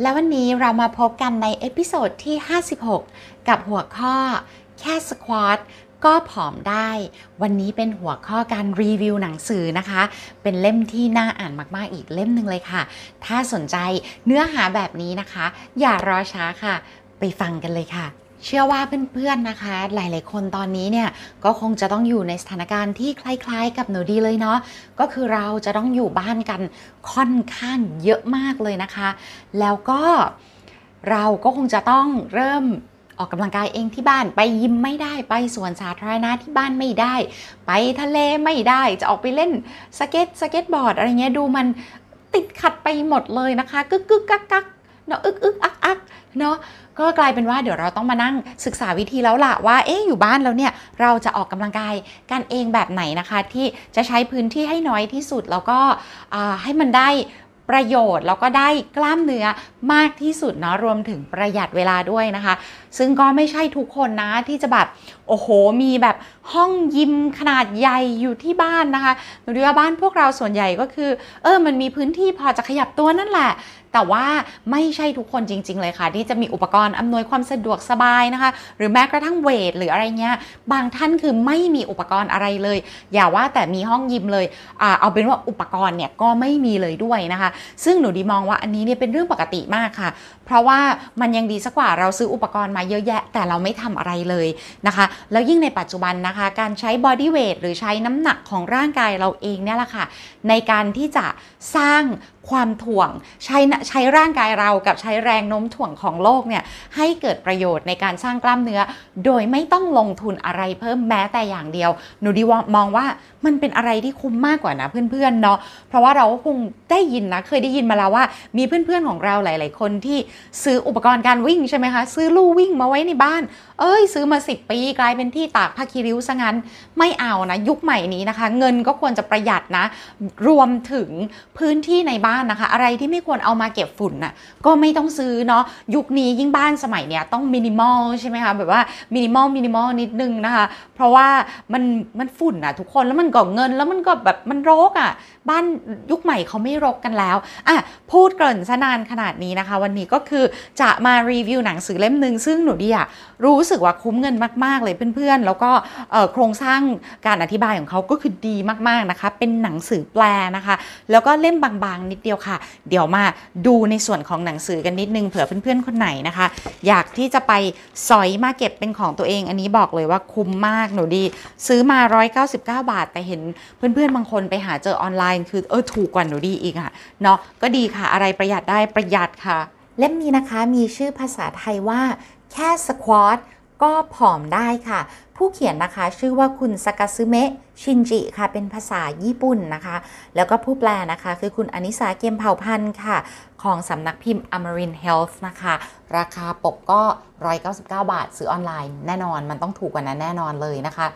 และวันนี้เรามาพบกันใน episode ที่ 56 กับหัวข้อแค่ squat ก็ผอมได้ วันนี้เป็นหัวข้อการรีวิวหนังสือนะคะ เป็นเล่มที่น่าอ่านมากๆอีกเล่มหนึ่งเลยค่ะ ถ้าสนใจเนื้อหาแบบนี้นะคะ อย่ารอช้าค่ะ ไปฟังกันเลยค่ะ เชื่อว่าเพื่อนๆนะคะ หลายๆคนตอนนี้เนี่ยก็คงจะต้องอยู่ในสถานการณ์ที่คล้ายๆ กับหนูดีเลยเนาะก็คือเราจะต้องอยู่บ้านกันค่อนข้างเยอะมากเลยนะคะ แล้วก็เราก็คงจะต้องเริ่มออกกำลังกายเองที่บ้านไปยิมไม่ได้ไปสวนสาธารณะที่บ้านไม่ได้ ไปทะเลไม่ได้จะออกไปเล่นสเก็ตสเก็ตบอร์ดอะไรเงี้ยดูมันติดขัดไปหมดเลยนะคะกึกกึกกักกัก เนาะอึกอึกอักอักเนาะก็กลายเป็นว่าเดี๋ยวเราต้องมานั่งศึกษาวิธีแล้วล่ะว่าเอ๊ะอยู่บ้านแล้วเนี่ยเราจะออกกำลังกายกันเองแบบไหนนะคะ ที่จะใช้พื้นที่ให้น้อยที่สุดแล้วก็ให้มันได้ประโยชน์แล้วก็ได้กล้ามเนื้อมากที่สุดเนาะรวมถึงประหยัดเวลาด้วยนะคะ ซึ่งก็ไม่ใช่ทุกคนนะที่จะแบบโอ้โหมีแบบห้องยิมขนาดใหญ่อยู่ที่บ้านนะคะหรือว่าบ้านพวกเราส่วนใหญ่ก็คือ เออมันมีพื้นที่พอจะขยับตัวนั่นแหละ แต่ว่าไม่ใช่ทุกคนจริง ๆ เลยค่ะ ที่จะมีอุปกรณ์อำนวยความสะดวกสบายนะคะ หรือแม้กระทั่งเวทหรืออะไรเงี้ยบางท่านคือไม่มีอุปกรณ์อะไรเลย อย่าว่าแต่มีห้องยิมเลยอเอาเป็นว่าอุปกรณ์เนี่ยก็ไม่มีเลยด้วยนะคะ ซึ่งหนูดีมองว่าอันนี้เนี่ยเป็นเรื่องปกติมากค่ะเพราะว่ามันยังดีสักกว่าเราซื้ออุปกรณ์มาเยอะแยะ แต่เราไม่ทำอะไรเลยนะคะ แล้วยิ่งในปัจจุบันนะคะ การใช้บอดี้เวทหรือใช้น้ำหนักของร่างกายเราเองเนี่ยแหละค่ะ ในการที่จะสร้าง ความถ่วงใช้ใช้ร่างกายเรากับใช้แรงโน้มถ่วงของโลกเนี่ยให้เกิดประโยชน์ในการสร้างกล้ามเนื้อ โดยไม่ต้องลงทุนอะไรเพิ่มแม้แต่อย่างเดียว หนูดีมองว่ามันเป็นอะไรที่คุ้มมากกว่านะเพื่อนๆเนาะเพราะว่าเราก็คงได้ยินนะเคยได้ยินมาแล้วว่า มีเพื่อนๆของเราหลาย ๆ คนที่ซื้ออุปกรณ์การวิ่งใช่ไหมคะซื้อลู่วิ่งมาไว้ในบ้าน เอ้ย ซื้อมา 10 ปีกลายเป็นที่ตากผ้าคีริ้วซะงั้นไม่เอานะยุคใหม่นี้นะคะ เงินก็ควรจะประหยัดนะ รวมถึงพื้นที่ในบ้านนะคะ อะไรที่ไม่ควรเอามาเก็บฝุ่นน่ะก็ไม่ต้องซื้อเนาะยุคนี้ยิ่งบ้านสมัยเนี้ยต้องมินิมอลใช่ไหมคะแบบว่ามินิมอลมินิมอลนิดนึงนะคะ เพราะว่ามันมันฝุ่นอะทุกคนแล้วมันก็เงินแล้วมันก็แบบมันรกอะ บ้านยุคใหม่เขาไม่รกกันแล้วอะพูดเกริ่นซะนานขนาดนี้นะคะ วันนี้ก็คือจะมารีวิวหนังสือเล่มหนึ่งซึ่งหนูดีอะรู้สึกว่าคุ้มเงินมาก ๆ เลยเพื่อนๆ แล้วก็โครงสร้างการอธิบายของเขาก็คือดีมากๆนะคะ เป็นหนังสือแปลนะคะ แล้วก็เล่มบางๆ นิดเดียวค่ะ เดี๋ยวมาดูในส่วนของหนังสือกันนิดนึงเผื่อเพื่อนๆคนไหนนะคะ อยากที่จะไปสอยมาเก็บเป็นของตัวเอง อันนี้บอกเลยว่าคุ้มมากหนูดี ซื้อมา 199 บาท แต่เห็นเพื่อนๆบางคนไปหาเจอออนไลน์คือเออถูกกว่าหนูดีอีกอะเนาะก็ดีค่ะอะไรประหยัดได้ประหยัดค่ะ เล่มนี้นะคะมีชื่อภาษาไทยว่าแค่สควอตก็ผอมได้ค่ะ ผู้เขียนนะคะชื่อว่าคุณสากาซึเมะชินจิค่ะ เป็นภาษาญี่ปุ่นนะคะ แล้วก็ผู้แปลนะคะ คือคุณอนิสาเกมเผ่าพันธ์ค่ะ ของสำนักพิมพ์ Amarin Health นะคะ ราคาปกก็ 199 บาทซื้อออนไลน์แน่นอนมันต้องถูกกว่านั้นแน่นอนเลยนะคะ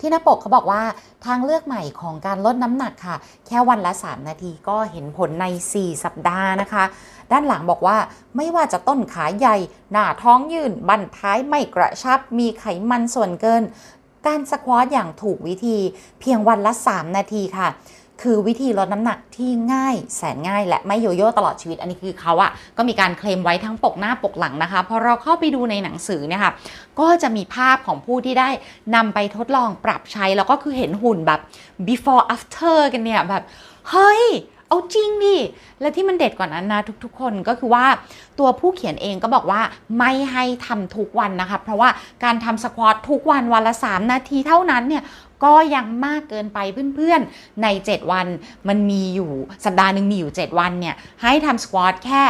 ที่หน้าปกเขาบอกว่าทางเลือกใหม่ของการลดน้ำหนักค่ะ แค่วันละ 3 นาทีก็เห็นผลใน 4 สัปดาห์นะคะ ด้านหลังบอกว่าไม่ว่าจะต้นขาใหญ่ หน้าท้องยืน บั้นท้ายไม่กระชับ มีไขมันส่วนเกิน การสควอตอย่างถูกวิธี เพียงวันละ 3 นาทีค่ะ คือวิธีลดน้ำหนักที่ง่ายแสนง่าย และไม่โยโย่ตลอดชีวิต อันนี้คือเขาอะก็มีการเคลมไว้ทั้งปกหน้าปกหลังนะคะพอเราเข้าไปดูในหนังสือเนี่ยค่ะก็จะมีภาพของผู้ที่ได้นำไปทดลองปรับใช้ แล้วก็คือเห็นหุ่นแบบ before after กันเนี่ยแบบ เฮ้ยเอาจริงดิ และที่มันเด็ดกว่านั้นนะทุกๆ คนก็คือว่าตัวผู้เขียนเองก็บอกว่าไม่ให้ทำทุกวันนะคะ เพราะว่าการทำสควอตทุกวันวันละ 3 นาทีเท่านั้นเนี่ย ก็ยังมากเกินไปเพื่อนๆ ใน 7 วันมันมีอยู่สัปดาห์หนึ่งมีอยู่ 7 วันเนี่ย ให้ทำสควอตแค่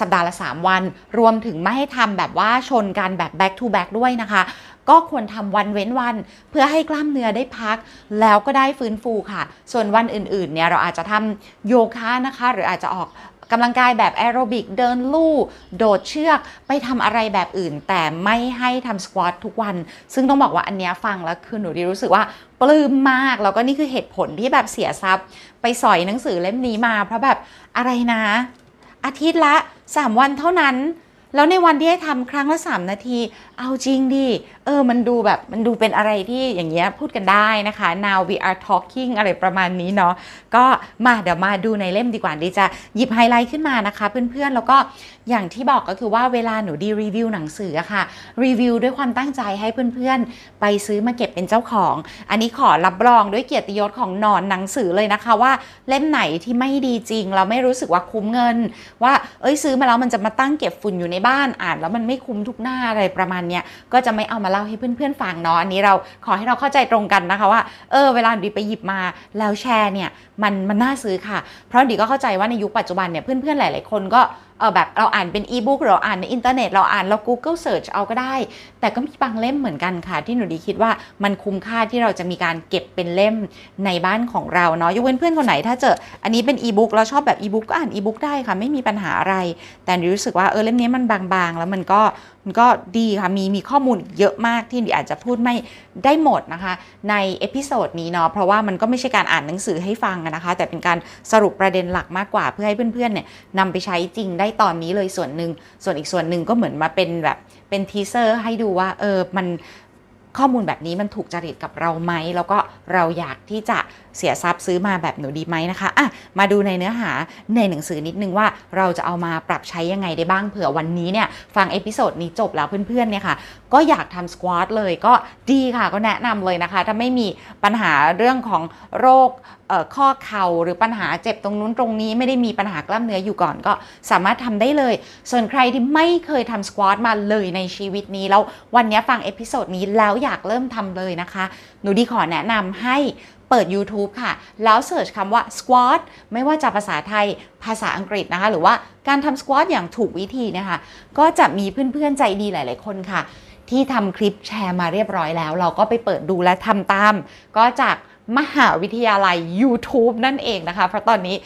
สัปดาห์ละ 3 วัน รวมถึงไม่ให้ทำแบบว่าชนกันแบบ back to back ด้วยนะคะ ก็ควรทำวันเว้นวัน เพื่อให้กล้ามเนื้อได้พัก แล้วก็ได้ฟื้นฟูค่ะ ส่วนวันอื่นๆเนี่ยเราอาจจะทำโยคะนะคะ หรืออาจจะออก กำลังกายแบบแอโรบิกเดินลู่โดดเชือกไปทำอะไรแบบอื่น แต่ไม่ให้ทำสควอตทุกวัน ซึ่งต้องบอกว่าอันเนี้ยฟังแล้วคือหนูดีรู้สึกว่าปลื้มมาก แล้วก็นี่คือเหตุผลที่แบบเสียทรัพย์ ไปสอยหนังสือเล่มนี้มา เพราะแบบอะไรนะ อาทิตย์ละ 3 วันเท่านั้น แล้วในวันที่ให้ทำครั้งละ3นาที เอาจริงดิ เออ มันดูแบบมันดูเป็นอะไรที่อย่างเงี้ยพูดกันได้นะคะ now we are talking อะไรประมาณนี้เนาะ ก็มาเดี๋ยวมาดูในเล่มดีกว่าดีจะหยิบไฮไลท์ขึ้นมานะคะเพื่อนๆ แล้วก็อย่างที่บอกก็คือว่าเวลาหนูดีรีวิวหนังสืออะค่ะ รีวิวด้วยความตั้งใจให้เพื่อนๆ ไปซื้อมาเก็บเป็นเจ้าของ อันนี้ขอรับรองด้วยเกียรติยศของนอนหนังสือเลยนะคะว่าเล่มไหนที่ไม่ดีจริง เราไม่รู้สึกว่าคุ้มเงิน ว่าเอ้ยซื้อมาแล้วมันจะมาตั้งเก็บฝุ่นอยู่ในบ้านอ่านแล้วมันไม่คุ้มทุกหน้าอะไรประมาณเนี้ยก็จะไม่เอามาเล่าให้เพื่อนๆฟังเนาะอันนี้เราขอให้เราเข้าใจตรงกันนะคะว่าเออเวลาดีไปหยิบมาแล้วแชร์เนี่ยมันมันน่าซื้อค่ะ เพราะดีก็เข้าใจว่าในยุคปัจจุบันเนี่ยเพื่อนๆหลาย ๆ คนก็เออแบบเราอ่านเป็นอีบุ๊กเราอ่านในอินเทอร์เน็ตเราอ่านเรา Google Search เอาก็ได้ แต่ก็มีบางเล่มเหมือนกันค่ะ ที่หนูดีคิดว่ามันคุ้มค่าที่เราจะมีการเก็บเป็นเล่มในบ้านของเราเนาะยกเว้นเพื่อนคนไหนถ้าเจออันนี้เป็นอีบุ๊กเราชอบแบบอีบุ๊กก็อ่านอีบุ๊กได้ค่ะไม่มีปัญหาอะไร แต่หนูรู้สึกว่าเออเล่มนี้มันบางๆ แล้วมันก็ มันก็ดีค่ะ มีมีข้อมูลเยอะมากที่ดีอาจจะพูดไม่ได้หมดนะคะ ใน episode นี้เนาะเพราะว่ามันก็ไม่ใช่การอ่านหนังสือให้ฟังนะคะ แต่เป็นการสรุปประเด็นหลักมากกว่า เพื่อให้เพื่อนๆเนี่ยนำไปใช้จริงได้ตอนนี้เลยส่วนหนึ่งส่วนอีกส่วนหนึ่งก็เหมือนมาเป็นแบบเป็น teaser ให้ดูว่าเออมันข้อมูลแบบนี้มันถูกจริตกับเราไหม แล้วก็เราอยากที่จะ เสียทรัพย์ซื้อมาแบบหนูดีไหมนะคะอะมาดูในเนื้อหาในหนังสือนิดนึงว่าเราจะเอามาปรับใช้ยังไงได้บ้างเผื่อวันนี้เนี่ยฟัง episode นี้จบแล้วเพื่อนๆเนี่ยค่ะก็อยากทำ squat เลยก็ดีค่ะก็แนะนำเลยนะคะ ถ้าไม่มีปัญหาเรื่องของโรคข้อเข่าหรือปัญหาเจ็บตรงนู้นตรงนี้ไม่ได้มีปัญหากล้ามเนื้ออยู่ก่อนก็สามารถทำได้เลย ส่วนใครที่ไม่เคยทำ squat มาเลยในชีวิตนี้ แล้ววันนี้ฟัง episode นี้แล้วอยากเริ่มทำเลยนะคะ หนูดีขอแนะนำให้ เปิด YouTube ค่ะ แล้ว search คำว่า squat ไม่ว่าจะภาษาไทยภาษาอังกฤษนะคะ หรือว่าการทำ squat อย่างถูกวิธีนะคะ ก็จะมีเพื่อนๆใจดีหลาย ๆ คนค่ะ ที่ทำคลิปแชร์มาเรียบร้อยแล้ว เราก็ไปเปิดดูและทำตาม ก็จากมหาวิทยาลัย YouTube นั่นเองนะคะ เพราะตอนนี้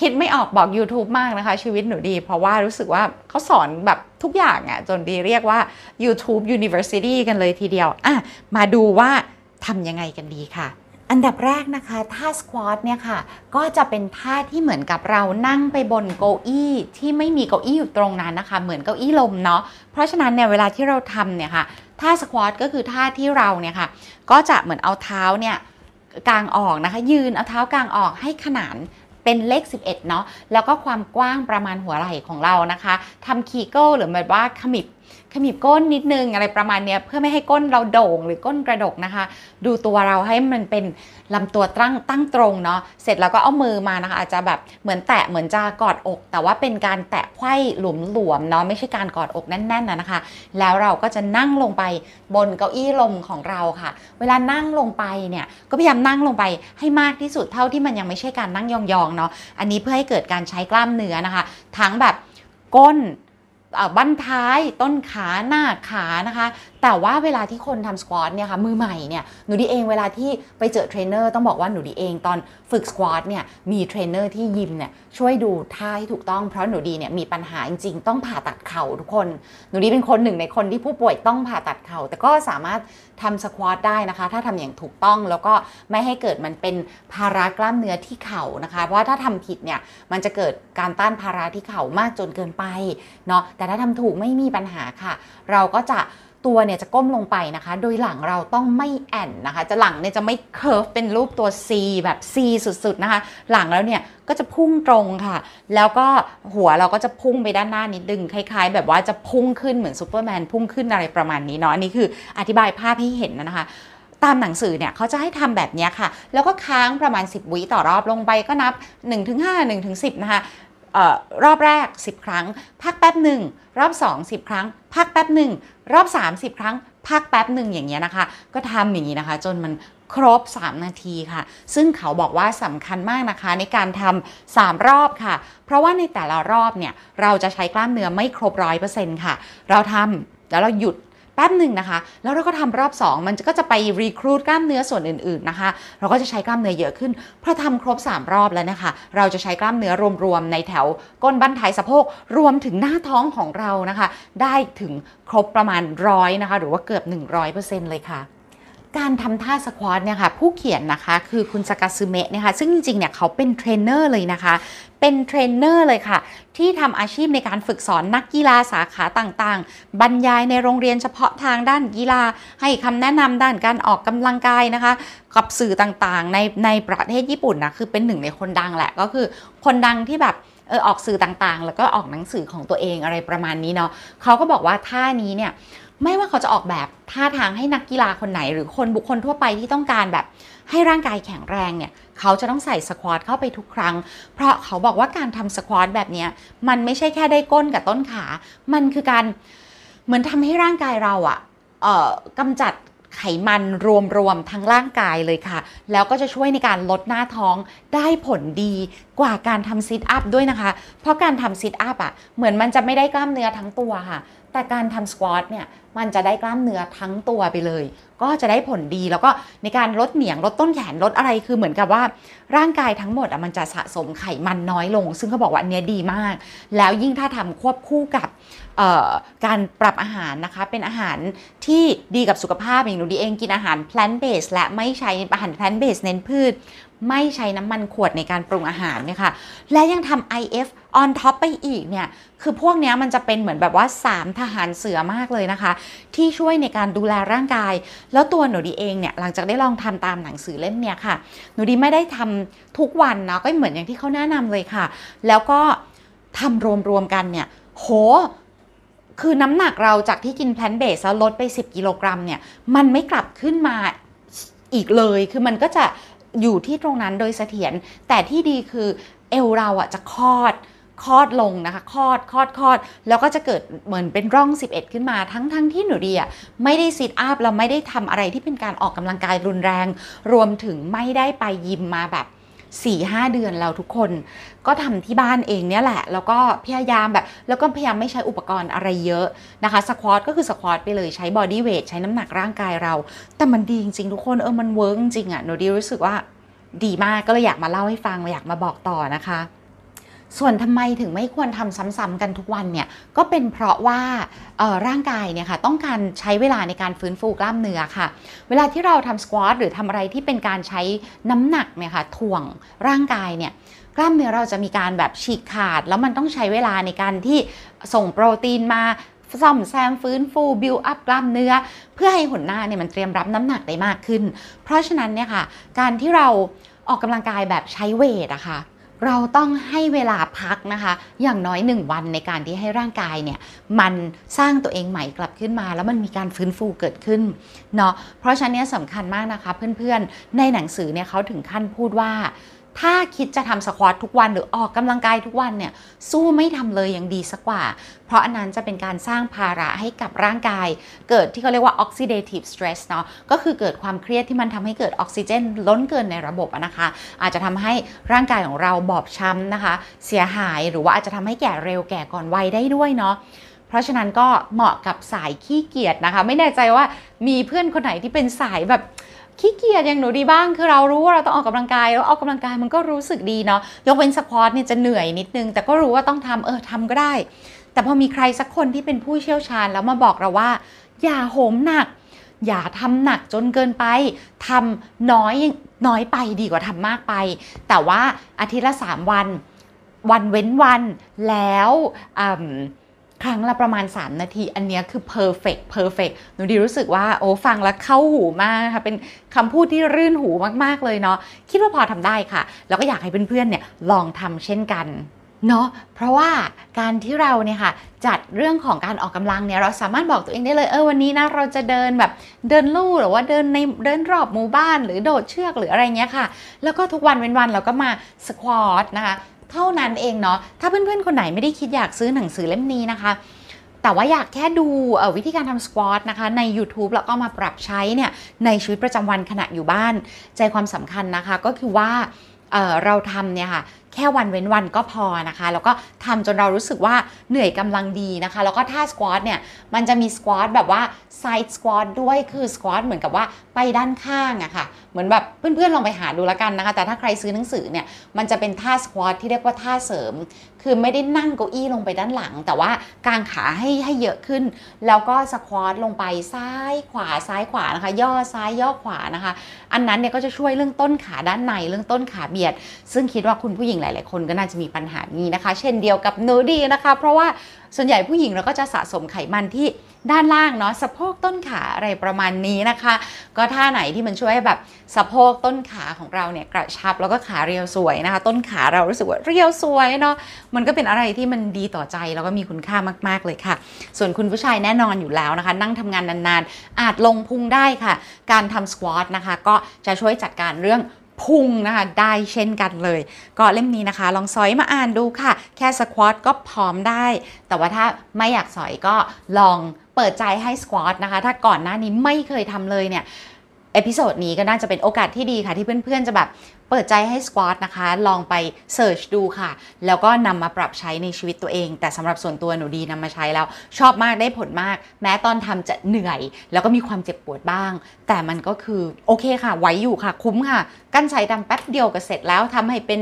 คิดไม่ออกบอก YouTube มากนะคะ ชีวิตหนูดี เพราะว่ารู้สึกว่าเขาสอนแบบทุกอย่างอะ่ะจนดีเรียกว่า YouTube University กันเลยทีเดียวอะมาดูว่าทำยังไงกันดีค่ะ อันดับแรกนะคะท่าสควอตเนี่ยค่ะก็จะเป็นท่าที่เหมือนกับเรานั่งไปบนเก้าอี้ที่ไม่มีเก้าอี้อยู่ตรงนั้นนะคะ เหมือนเก้าอี้ลมเนาะเพราะฉะนั้นเนี่ยเวลาที่เราทำเนี่ยค่ะท่าสควอตก็คือท่าที่เราเนี่ยค่ะก็จะเหมือนเอาเท้าเนี่ยกางออกนะคะ ยืนเอาเท้ากางออกให้ขนานเป็นเลข 11 เนาะแล้วก็ความกว้างประมาณหัวไหล่ของเรานะคะทำคีเกิลหรือแบบว่าขมิบ ขมิบก้นนิดนึงอะไรประมาณนี้เพื่อไม่ให้ก้นเราโด่งหรือก้นกระดกนะคะ ดูตัวเราให้มันเป็นลำตัวตั้งตั้งตรงเนาะเสร็จแล้วก็เอามือมานะคะ อาจจะแบบเหมือนแตะเหมือนจะกอดอก แต่ว่าเป็นการแตะไขว้หลวมๆเนาะไม่ใช่การกอดอกแน่นๆนะนะคะ แล้วเราก็จะนั่งลงไปบนเก้าอี้ลมของเราค่ะ เวลานั่งลงไปเนี่ยก็พยายามนั่งลงไปให้มากที่สุดเท่าที่มันยังไม่ใช่การนั่งยองๆเนาะอันนี้เพื่อให้เกิดการใช้กล้ามเนื้อนะคะ ทั้งแบบก้น บั้นท้ายต้นขาหน้าขานะคะ แต่ว่าเวลาที่คนทำ squat เนี่ยค่ะมือใหม่เนี่ยหนูดีเองเวลาที่ไปเจอเทรนเนอร์ต้องบอกว่าหนูดีเองตอนฝึก squat เนี่ยมีเทรนเนอร์ที่ยิมเนี่ยช่วยดูท่าให้ถูกต้องเพราะหนูดีเนี่ยมีปัญหาจริงๆ ต้องผ่าตัดเข่าทุกคน หนูดีเป็นคนหนึ่งในคนที่ผู้ป่วยต้องผ่าตัดเข่าแต่ก็สามารถทำ squat ได้นะคะ ถ้าทำอย่างถูกต้องแล้วก็ไม่ให้เกิดมันเป็นภาระกล้ามเนื้อที่เข่านะคะ เพราะว่าถ้าทำผิดเนี่ยมันจะเกิดการต้านภาระที่เข่ามากจนเกินไปเนาะแต่ถ้าทำถูกไม่มีปัญหาค่ะ เราก็จะตัวเนี่ยจะก้มลงไปนะคะ โดยหลังเราต้องไม่แอ่นนะคะ จะหลังเนี่ยจะไม่ curve เป็นรูปตัว C แบบ C สุดๆนะคะ หลังแล้วเนี่ยก็จะพุ่งตรงค่ะ แล้วก็หัวเราก็จะพุ่งไปด้านหน้านิดนึงคล้ายๆ แบบว่าจะพุ่งขึ้นเหมือนซูเปอร์แมนพุ่งขึ้นอะไรประมาณนี้เนาะ อันนี้คืออธิบายภาพให้เห็นนะคะตามหนังสือเนี่ยเขาจะให้ทำแบบนี้ค่ะ แล้วก็ค้างประมาณ 10 วิต่อรอบลงไปก็นับ 1-5 1-10 นะคะ รอบแรก 10 ครั้ง พักแป๊บหนึ่งรอบ 2 10 ครั้ง พักแป๊บหนึ่งรอบ 30 ครั้ง พักแป๊บหนึ่งอย่างเงี้ยนะคะ ก็ทำอย่างนี้นะคะ จนมันครบ 3 นาทีค่ะ ซึ่งเขาบอกว่าสำคัญมากนะคะ ในการทำ3รอบค่ะ เพราะว่าในแต่ละรอบเนี่ย เราจะใช้กล้ามเนื้อไม่ครบร้อยเปอร์เซ็นต์ค่ะ เราทำแล้วเราหยุด แป๊บหนึ่งนะคะ แล้วเราก็ทำรอบ 2 มันก็จะไป recruit กล้ามเนื้อส่วนอื่นๆนะคะ เราก็จะใช้กล้ามเนื้อเยอะขึ้นพอทำครบ 3 รอบแล้วนะคะ เราจะใช้กล้ามเนื้อรวมๆในแถวก้นบั้นท้ายสะโพกรวมถึงหน้าท้องของเรานะคะ ได้ถึงครบประมาณร้อยนะคะ หรือว่าเกือบ 100%เลยค่ะ การทำท่า squat เนี่ยค่ะผู้เขียนนะคะคือคุณสากาซึเมะนะคะซึ่งจริงๆเนี่ยเขาเป็นเทรนเนอร์เลยนะคะ เป็นเทรนเนอร์เลยค่ะ ที่ทำอาชีพในการฝึกสอนนักกีฬาสาขาต่างๆ บรรยายในโรงเรียนเฉพาะทางด้านกีฬา ให้คำแนะนำด้านการออกกำลังกายนะคะ กับสื่อต่างๆ ในในประเทศญี่ปุ่นนะคือเป็นหนึ่งในคนดังแหละก็คือ คนดังที่แบบเออออกสื่อต่างๆ แล้วก็ออกหนังสือของตัวเองอะไรประมาณนี้เนาะเขาก็บอกว่าท่านี้เนี่ย ไม่ว่าเขาจะออกแบบท่าทางให้นักกีฬาคนไหน หรือคนบุคคลทั่วไปที่ต้องการแบบให้ร่างกายแข็งแรงเนี่ย เขาจะต้องใส่สควอตเข้าไปทุกครั้ง เพราะเขาบอกว่าการทำสควอตแบบนี้มันไม่ใช่แค่ได้ก้นกับต้นขา มันคือการเหมือนทำให้ร่างกายเราอะเอ่อกำจัดไขมันรวมๆทั้งร่างกายเลยค่ะ แล้วก็จะช่วยในการลดหน้าท้องได้ผลดีกว่าการทำซิทอัพด้วยนะคะ เพราะการทำซิทอัพอะเหมือนมันจะไม่ได้กล้ามเนื้อทั้งตัวค่ะ แต่การทำสควอตเนี่ยมันจะได้กล้ามเนื้อทั้งตัวไปเลย ก็จะได้ผลดีแล้วก็ในการลดเหนียงลดต้นแขนลดอะไรคือเหมือนกับว่า ร่างกายทั้งหมดอะมันจะสะสมไขมันน้อยลง ซึ่งเขาบอกว่าอันเนี้ยดีมาก แล้วยิ่งถ้าทำควบคู่กับ การปรับอาหารนะคะ เป็นอาหารที่ดีกับสุขภาพอย่างหนูดีเองกินอาหาร plant based และไม่ใช้อาหาร plant based เน้นพืช ไม่ใช้น้ำมันขวดในการปรุงอาหารเนี่ยค่ะและยังทำ IF on top ไปอีกเนี่ย คือพวกเนี้ยมันจะเป็นเหมือนแบบว่า 3 ทหารเสือมากเลยนะคะ ที่ช่วยในการดูแลร่างกาย แล้วตัวหนูดีเองเนี่ย หลังจากได้ลองทำตามหนังสือเล่มเนี้ยค่ะ หนูดีไม่ได้ทำทุกวันเนาะก็เหมือนอย่างที่เขาแนะนำเลยค่ะ แล้วก็ทำรวมๆกันเนี่ย โห คือน้ำหนักเราจากที่กินแพลนเบสแล้วลดไป 10 กิโลกรัมเนี่ยมันไม่กลับขึ้นมาอีกเลย คือมันก็จะอยู่ที่ตรงนั้นโดยเสถียรแต่ที่ดีคือเอวเราอะจะคลอดคลอดลงนะคะคลอดคลอดคลอด แล้วก็จะเกิดเหมือนเป็นร่อง 11 ขึ้นมาทั้งทั้งที่หนูดีอะไม่ได้ซิทอัพเราไม่ได้ทำอะไรที่เป็นการออกกำลังกายรุนแรง รวมถึงไม่ได้ไปยิมมาแบบ 4-5 เดือนเราทุกคน ก็ทำที่บ้านเองเนี่ยแหละ แล้วก็พยายามแบบ แล้วก็พยายามไม่ใช้อุปกรณ์อะไรเยอะนะคะสควอตก็คือสควอตไปเลยใช้บอดี้เวทใช้น้ำหนักร่างกายเรา แต่มันดีจริงๆทุกคนเออมันเวิร์กจริงๆอะหนูดีรู้สึกว่าดีมากก็เลยอยากมาเล่าให้ฟังอยากมาบอกต่อนะคะ ส่วนทำไมถึงไม่ควรทำซ้ำๆกันทุกวันเนี่ยก็เป็นเพราะว่าร่างกายเนี่ยค่ะต้องการใช้เวลาในการฟื้นฟูกล้ามเนื้อค่ะ เวลาที่เราทำสควอตหรือทำอะไรที่เป็นการใช้น้ำหนักเนี่ยค่ะถ่วงร่างกายเนี่ยกล้ามเนื้อเราจะมีการแบบฉีกขาด แล้วมันต้องใช้เวลาในการที่ส่งโปรตีนมาซ่อมแซมฟื้นฟูบิวอัพกล้ามเนื้อ เพื่อให้หุ่นหน้าเนี่ยมันเตรียมรับน้ำหนักได้มากขึ้น เพราะฉะนั้นเนี่ยค่ะการที่เราออกกำลังกายแบบใช้เวทอะค่ะ เราต้องให้เวลาพักนะคะ อย่างน้อย 1 วันในการที่ให้ร่างกายเนี่ยมันสร้างตัวเองใหม่กลับขึ้นมา แล้วมันมีการฟื้นฟูเกิดขึ้นเนาะเพราะฉะนั้นเนี่ยสำคัญมากนะคะเพื่อนๆในหนังสือเนี่ยเขาถึงขั้นพูดว่า ถ้าคิดจะทำสควอตทุกวันหรือออกกำลังกายทุกวันเนี่ยสู้ไม่ทำเลยยังดีสักกว่า เพราะอันนั้นจะเป็นการสร้างภาระให้กับร่างกาย เกิดที่เขาเรียกว่า oxidative stress เนาะก็คือเกิดความเครียดที่มันทำให้เกิดออกซิเจน ล้นเกินในระบบนะคะ อาจจะทำให้ร่างกายของเราบอบช้ำนะคะ เสียหายหรือว่าอาจจะทำให้แก่เร็วแก่ก่อนวัยได้ด้วยเนาะเพราะฉะนั้นก็เหมาะกับสายขี้เกียจนะคะ ไม่แน่ใจว่ามีเพื่อนคนไหนที่เป็นสายแบบ ขี้เกียจอย่างหนูดีบ้าง คือเรารู้ว่าเราต้องออกกำลังกายแล้วออกกำลังกายมันก็รู้สึกดีเนาะยกเว้นสควอตเนี่ยจะเหนื่อยนิดนึง แต่ก็รู้ว่าต้องทำเออทำก็ได้ แต่พอมีใครสักคนที่เป็นผู้เชี่ยวชาญแล้วมาบอกเราว่า อย่าโหมหนัก อย่าทำหนักจนเกินไปทำน้อยน้อยไปดีกว่าทำมากไป แต่ว่าอาทิตย์ละ 3 วัน วันเว้นวันแล้วอืม ครั้งละประมาณ 3 นาที อันนี้คือ perfect perfect หนูดีรู้สึกว่าโอ้ฟังแล้วเข้าหูมากนะคะเป็นคำพูดที่รื่นหูมากๆเลยเนาะคิดว่าพอทำได้ค่ะ แล้วก็อยากให้เพื่อนๆเนี่ยลองทำเช่นกันเนาะเพราะว่าการที่เราเนี่ยค่ะจัดเรื่องของการออกกำลังเนี่ยเราสามารถบอกตัวเองได้เลยเออวันนี้นะเราจะเดินแบบเดินลู่หรือว่าเดินในเดินรอบหมู่บ้านหรือโดดเชือกหรืออะไรเงี้ยค่ะ แล้วก็ทุกวันเว้นวันเราก็มาสควอตนะคะ เท่านั้นเองเนาะถ้าเพื่อนๆ คนไหนไม่ได้คิดอยากซื้อหนังสือเล่มนี้นะคะ แต่ว่าอยากแค่ดูวิธีการทำสควอตนะคะใน YouTube แล้วก็มาปรับใช้เนี่ยในชีวิตประจำวันขณะอยู่บ้าน ใจความสำคัญนะคะก็คือว่าเเราทำเนี่ยค่ะ แค่วันเว้นวันก็พอนะคะ แล้วก็ทำจนเรารู้สึกว่าเหนื่อยกำลังดีนะคะ แล้วก็ท่าสควอตเนี่ยมันจะมีสควอตแบบว่าไซด์สควอตด้วยคือสควอตเหมือนกับว่าไปด้านข้างอะค่ะเหมือนแบบเพื่อนๆลองไปหาดูแล้วกันนะคะ แต่ถ้าใครซื้อหนังสือเนี่ยมันจะเป็นท่าสควอตที่เรียกว่าท่าเสริม คือไม่ได้นั่งเก้าอี้ลงไปด้านหลัง แต่ว่ากางขาให้ให้เยอะขึ้น แล้วก็สควอตลงไปซ้ายขวาซ้ายขวานะคะ ย่อซ้ายย่อขวานะคะ อันนั้นเนี่ยก็จะช่วยเรื่องต้นขาด้านในเรื่องต้นขาเบียด ซึ่งคิดว่าคุณผู้หญิงหลาย ๆ คนก็น่าจะมีปัญหานี้นะคะ เช่นเดียวกับหนูดีนะคะ เพราะว่าส่วนใหญ่ผู้หญิงเราก็จะสะสมไขมันที่ด้านล่างเนาะสะโพกต้นขาอะไรประมาณนี้นะคะ ก็ท่าไหนที่มันช่วยแบบสะโพกต้นขาของเราเนี่ยกระชับแล้วก็ขาเรียวสวยนะคะ ต้นขาเรารู้สึกว่าเรียวสวยเนาะมันก็เป็นอะไรที่มันดีต่อใจแล้วก็มีคุณค่ามากๆเลยค่ะ ส่วนคุณผู้ชายแน่นอนอยู่แล้วนะคะ นั่งทำงานนานๆ อาจลงพุงได้ค่ะ การทำ squat นะคะก็จะช่วยจัดการเรื่อง พุงนะคะได้เช่นกันเลย ก็เล่มนี้นะคะ ลองสอยมาอ่านดูค่ะ แค่ squat ก็พร้อมได้ แต่ว่าถ้าไม่อยากสอยก็ลองเปิดใจให้ squat นะคะ ถ้าก่อนหน้านี้ไม่เคยทำเลยเนี่ย episode นี้ก็น่าจะเป็นโอกาสที่ดีค่ะที่เพื่อนๆจะแบบ เปิดใจให้ squat นะคะ ลองไป search ดูค่ะ แล้วก็นำมาปรับใช้ในชีวิตตัวเอง แต่สำหรับส่วนตัวหนูดีนำมาใช้แล้ว ชอบมากได้ผลมาก แม้ตอนทำจะเหนื่อย แล้วก็มีความเจ็บปวดบ้าง แต่มันก็คือโอเคค่ะ ไหวอยู่ค่ะ คุ้มค่ะ กลั้นใจทำแป๊บเดียวก็เสร็จแล้วทำให้เป็น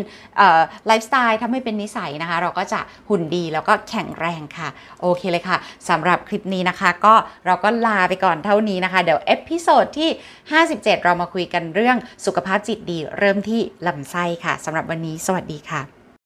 ไลฟ์สไตล์ทำให้เป็นนิสัยนะคะ เราก็จะหุ่นดีแล้วก็แข็งแรงค่ะโอเคเลยค่ะสำหรับคลิปนี้นะคะ ก็เราก็ลาไปก่อนเท่านี้นะคะเดี๋ยว episode ที่ 57 เรามาคุยกันเรื่องสุขภาพจิตดีเริ่มที่ลำไส้ค่ะสำหรับวันนี้ สวัสดีค่ะ